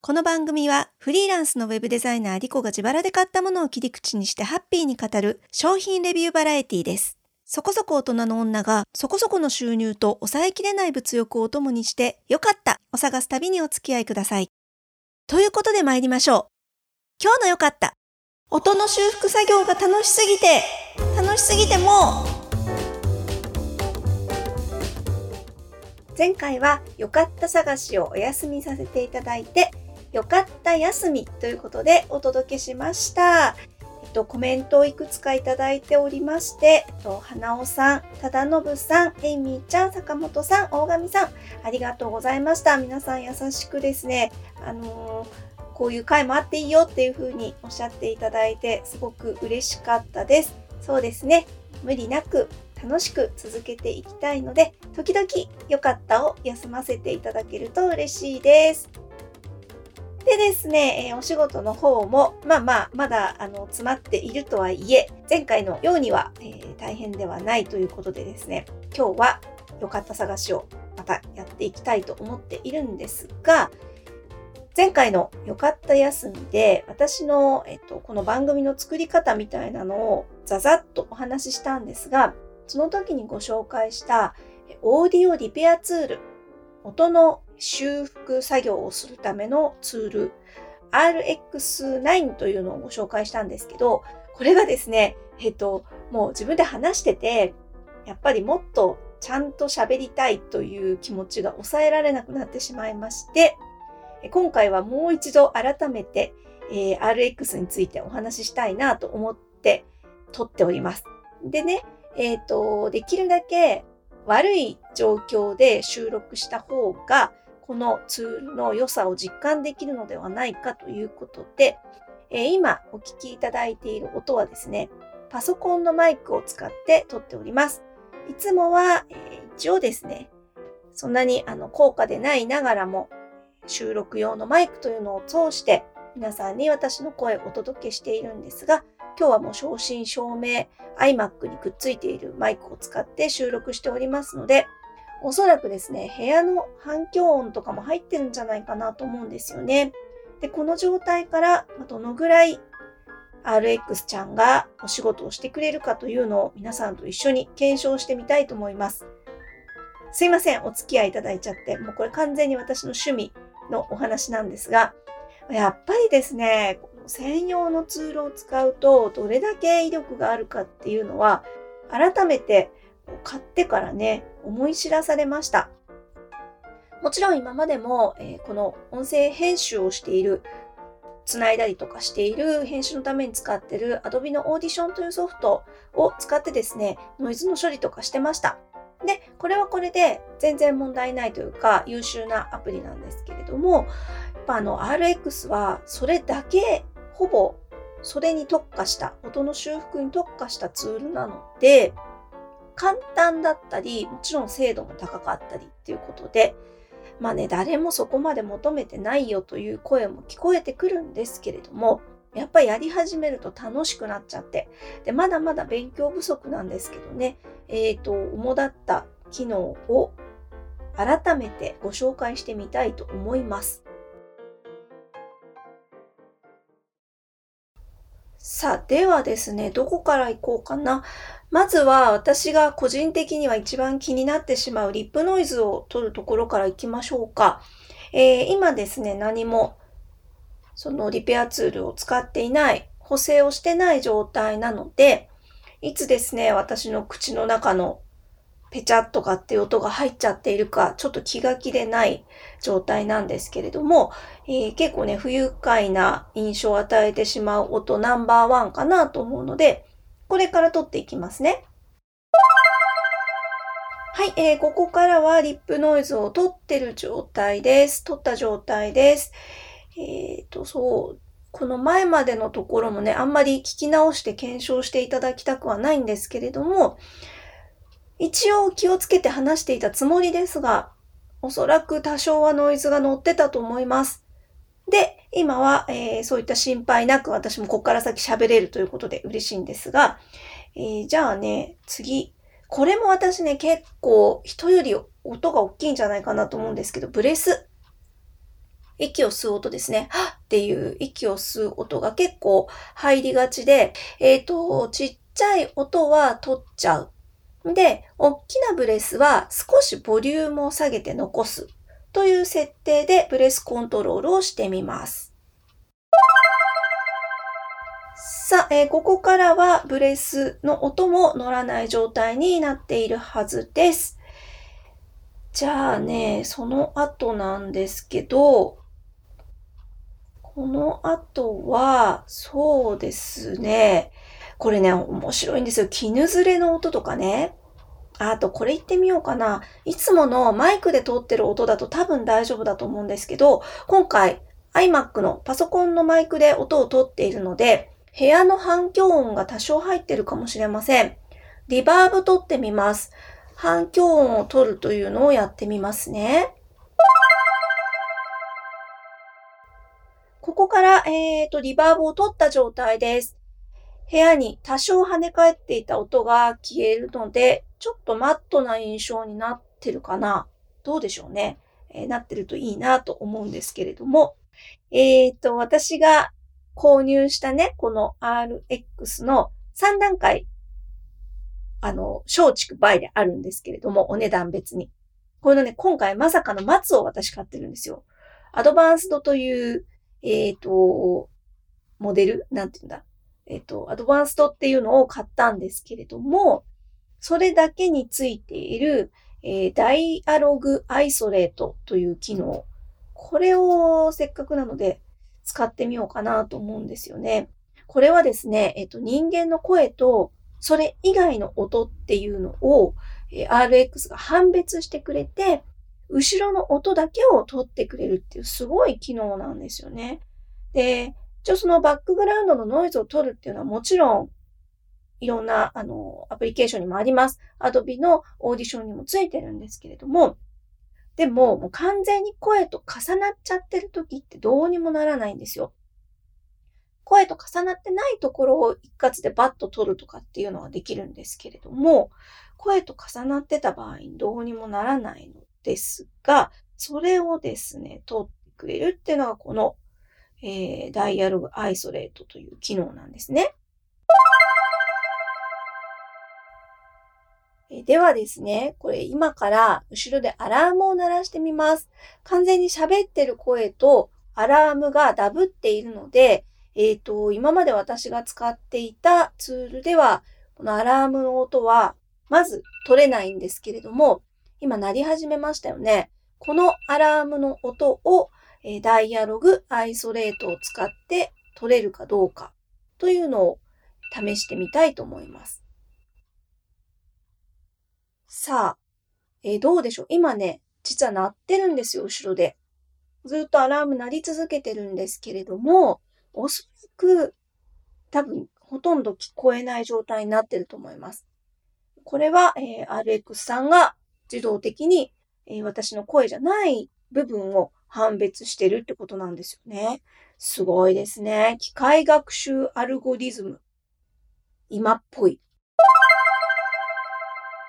この番組はフリーランスのウェブデザイナーリコが自腹で買ったものを切り口にしてハッピーに語る商品レビューバラエティです。そこそこ大人の女がそこそこの収入と抑えきれない物欲をお供にしてよかったを探す旅にお付き合いください。ということで参りましょう。今日のよかった。音の修復作業が楽しすぎて、楽しすぎても前回はよかった探しをお休みさせていただいてよかった休みということでお届けしました。えっと、コメントをいくつかいただいておりまして、えっと、花尾さん、忠信さん、エイミーちゃん、坂本さん、大神さん、ありがとうございました。皆さん優しくですね、あのー、こういう回もあっていいよっていう風におっしゃっていただいて、すごく嬉しかったです。そうですね。無理なく楽しく続けていきたいので、時々良かったを休ませていただけると嬉しいです。でですね、え、お仕事の方も、まあまあ、まだ、あの、詰まっているとはいえ、前回のようには、えー、大変ではないということでですね、今日は良かった探しをまたやっていきたいと思っているんですが、前回の良かった休みで、私の、えっと、この番組の作り方みたいなのをザザッとお話ししたんですが、その時にご紹介したオーディオリペアツール、音の修復作業をするためのツール RX9 というのをご紹介したんですけど、これがですね、えっと、もう自分で話してて、やっぱりもっとちゃんと喋りたいという気持ちが抑えられなくなってしまいまして、今回はもう一度改めて、えー、RX についてお話ししたいなと思って撮っております。でね、えっ、ー、と、できるだけ悪い状況で収録した方がこのツールの良さを実感できるのではないかということで、えー、今お聞きいただいている音はですね、パソコンのマイクを使って撮っております。いつもは、えー、一応ですね、そんなにあの高価でないながらも収録用のマイクというのを通して皆さんに私の声をお届けしているんですが、今日はもう正真正銘 iMac にくっついているマイクを使って収録しておりますので、おそらくですね、部屋の反響音とかも入ってるんじゃないかなと思うんですよね。で、この状態からどのぐらい RX ちゃんがお仕事をしてくれるかというのを皆さんと一緒に検証してみたいと思います。すいません、お付き合いいただいちゃって、もうこれ完全に私の趣味のお話なんですが、やっぱりですね、専用のツールを使うとどれだけ威力があるかっていうのは改めて買ってからね、思い知らされました。もちろん今までも、えー、この音声編集をしている、つないだりとかしている編集のために使ってる Adobe の Audition というソフトを使ってですね、ノイズの処理とかしてました。で、これはこれで全然問題ないというか優秀なアプリなんですけれども、やっぱあの RX はそれだけほぼそれに特化した音の修復に特化したツールなので、簡単だったり、もちろん精度も高かったりっていうことで、まあね、誰もそこまで求めてないよという声も聞こえてくるんですけれども、やっぱりやり始めると楽しくなっちゃって、で、まだまだ勉強不足なんですけどね、えっ、ー、と、主だった機能を改めてご紹介してみたいと思います。さあ、ではですね、どこから行こうかな。まずは私が個人的には一番気になってしまうリップノイズを取るところから行きましょうか。えー、今ですね、何もそのリペアツールを使っていない、補正をしてない状態なので、いつですね、私の口の中のペチャッとかっていう音が入っちゃっているか、ちょっと気が気でない状態なんですけれども、えー、結構ね、不愉快な印象を与えてしまう音ナンバーワンかなと思うので、これから取っていきますね。はい、えー、ここからはリップノイズを取ってる状態です。取った状態です。えっ、ー、と、そう、この前までのところもね、あんまり聞き直して検証していただきたくはないんですけれども、一応気をつけて話していたつもりですが、おそらく多少はノイズが乗ってたと思います。で、今は、えー、そういった心配なく私もここから先喋れるということで嬉しいんですが、えー、じゃあね、次。これも私ね、結構人より音が大きいんじゃないかなと思うんですけど、ブレス。息を吸う音ですね。はっっていう息を吸う音が結構入りがちで、えっ、ー、と、ちっちゃい音は取っちゃう。で、大きなブレスは少しボリュームを下げて残すという設定でブレスコントロールをしてみます。さあ、えー、ここからはブレスの音も乗らない状態になっているはずです。じゃあね、その後なんですけど、この後は、そうですね。これね、面白いんですよ。絹ずれの音とかね。あと、これ言ってみようかな。いつものマイクで撮ってる音だと多分大丈夫だと思うんですけど、今回 iMac のパソコンのマイクで音を取っているので、部屋の反響音が多少入ってるかもしれません。リバーブ取ってみます。反響音を取るというのをやってみますね。ここから、えっ、ー、と、リバーブを取った状態です。部屋に多少跳ね返っていた音が消えるので、ちょっとマットな印象になってるかなどうでしょうね、えー、なってるといいなと思うんですけれども、えっ、ー、と、私が購入したね、この RX の3段階、あの、小畜倍であるんですけれども、お値段別に。このね、今回まさかの松を私買ってるんですよ。アドバンスドという、えっ、ー、と、モデルなんて言うんだ。えっ、と、アドバンスドっていうのを買ったんですけれども、それだけについている、えー、ダイアログアイソレートという機能。これをせっかくなので使ってみようかなと思うんですよね。これはですね、えっと、人間の声とそれ以外の音っていうのを、え RX が判別してくれて、後ろの音だけを取ってくれるっていうすごい機能なんですよね。で、一応そのバックグラウンドのノイズを取るっていうのはもちろんいろんなあのアプリケーションにもあります。Adobe のオーディションにもついてるんですけれども、でも、もう完全に声と重なっちゃってる時ってどうにもならないんですよ。声と重なってないところを一括でバッと取るとかっていうのはできるんですけれども、声と重なってた場合にどうにもならないのですが、それをですね、取ってくれるっていうのがこの、えー、ダイアログアイソレートという機能なんですね。ではですね、これ今から後ろでアラームを鳴らしてみます。完全に喋ってる声とアラームがダブっているので、えっ、ー、と、今まで私が使っていたツールでは、このアラームの音はまず取れないんですけれども、今鳴り始めましたよね。このアラームの音を、えダイアログアイソレートを使って取れるかどうかというのを試してみたいと思います。さあ、えー、どうでしょう？今ね、実は鳴ってるんですよ、後ろで。ずっとアラーム鳴り続けてるんですけれども、おそらく多分ほとんど聞こえない状態になってると思います。これは、えー、RX さんが自動的に、えー、私の声じゃない部分を判別してるってことなんですよね。すごいですね。機械学習アルゴリズム。今っぽい。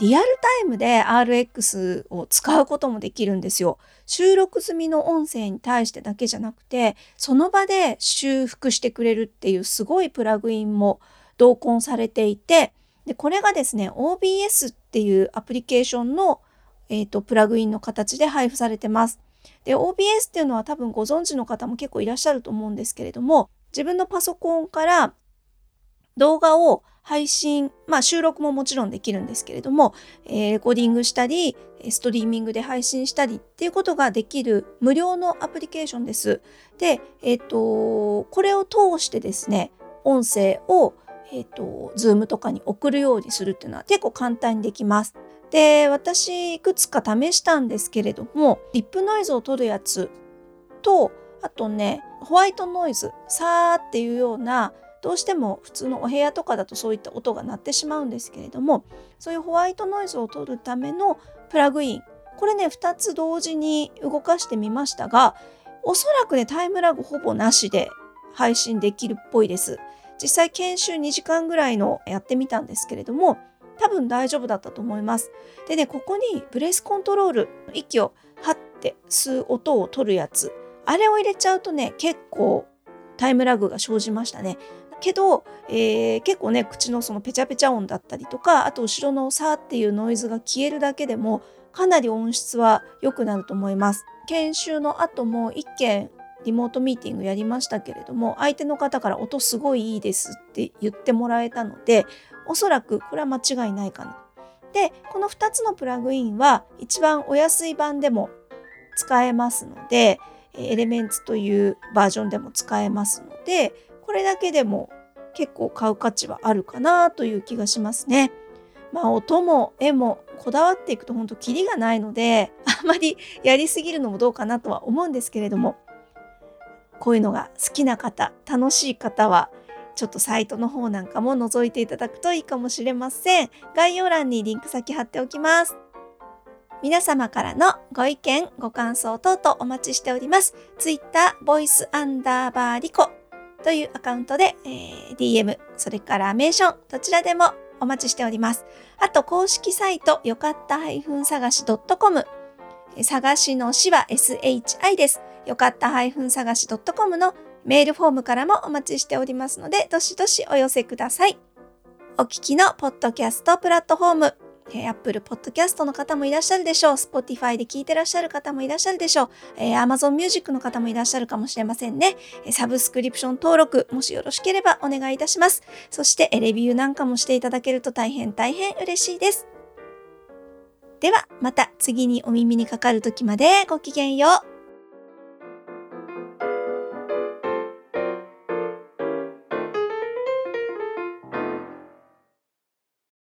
リアルタイムで RX を使うこともできるんですよ。収録済みの音声に対してだけじゃなくて、その場で修復してくれるっていうすごいプラグインも同梱されていて、でこれがですね、OBS っていうアプリケーションの、えーと、プラグインの形で配布されてます。で、OBS っていうのは多分ご存知の方も結構いらっしゃると思うんですけれども、自分のパソコンから動画を配信、まあ収録ももちろんできるんですけれども、えー、レコーディングしたり、ストリーミングで配信したりっていうことができる無料のアプリケーションです。で、えっ、と、これを通してですね、音声を、えっ、ー、と、 Zoomとかに送るようにするっていうのは結構簡単にできます。で、私いくつか試したんですけれども、リップノイズを取るやつと、あとね、ホワイトノイズ、さーっていうようなどうしても普通のお部屋とかだとそういった音が鳴ってしまうんですけれどもそういうホワイトノイズを取るためのプラグインこれね2つ同時に動かしてみましたがおそらくねタイムラグほぼなしで配信できるっぽいです。実際研修2時間ぐらいのやってみたんですけれども多分大丈夫だったと思いますでねここにブレスコントロール息を張って吸う音を取るやつあれを入れちゃうとね、結構タイムラグが生じましたね。けど、えー、結構ね、口のそのペチャペチャ音だったりとか、あと後ろのさーっていうノイズが消えるだけでも、かなり音質は良くなると思います。研修の後も1件リモートミーティングやりましたけれども、相手の方から音すごいいいですって言ってもらえたので、おそらくこれは間違いないかな。で、この2つのプラグインは一番お安い版でも使えますので、エレメンツというバージョンでも使えますので、これだけでも結構買う価値はあるかなという気がしますね。まあ音も絵もこだわっていくと本当キリがないのであまりやりすぎるのもどうかなとは思うんですけれどもこういうのが好きな方楽しい方はちょっとサイトの方なんかも覗いていただくといいかもしれません。概要欄にリンク先貼っておきます。皆様からのご意見、ご感想等々お待ちしております。Twitter、ボイスアンダーバーリコというアカウントで、えー、DM、それからメーション、どちらでもお待ちしております。あと、公式サイト、よかった探し .com。探しの詩は SHI です。よかった探し .com のメールフォームからもお待ちしておりますので、どしどしお寄せください。お聞きのポッドキャストプラットフォーム、え、Apple Podcast の方もいらっしゃるでしょう。Spotify で聞いてらっしゃる方もいらっしゃるでしょう。え、Amazon Music の方もいらっしゃるかもしれませんね。サブスクリプション登録、もしよろしければお願いいたします。そして、レビューなんかもしていただけると大変大変嬉しいです。では、また次にお耳にかかる時までごきげんよう。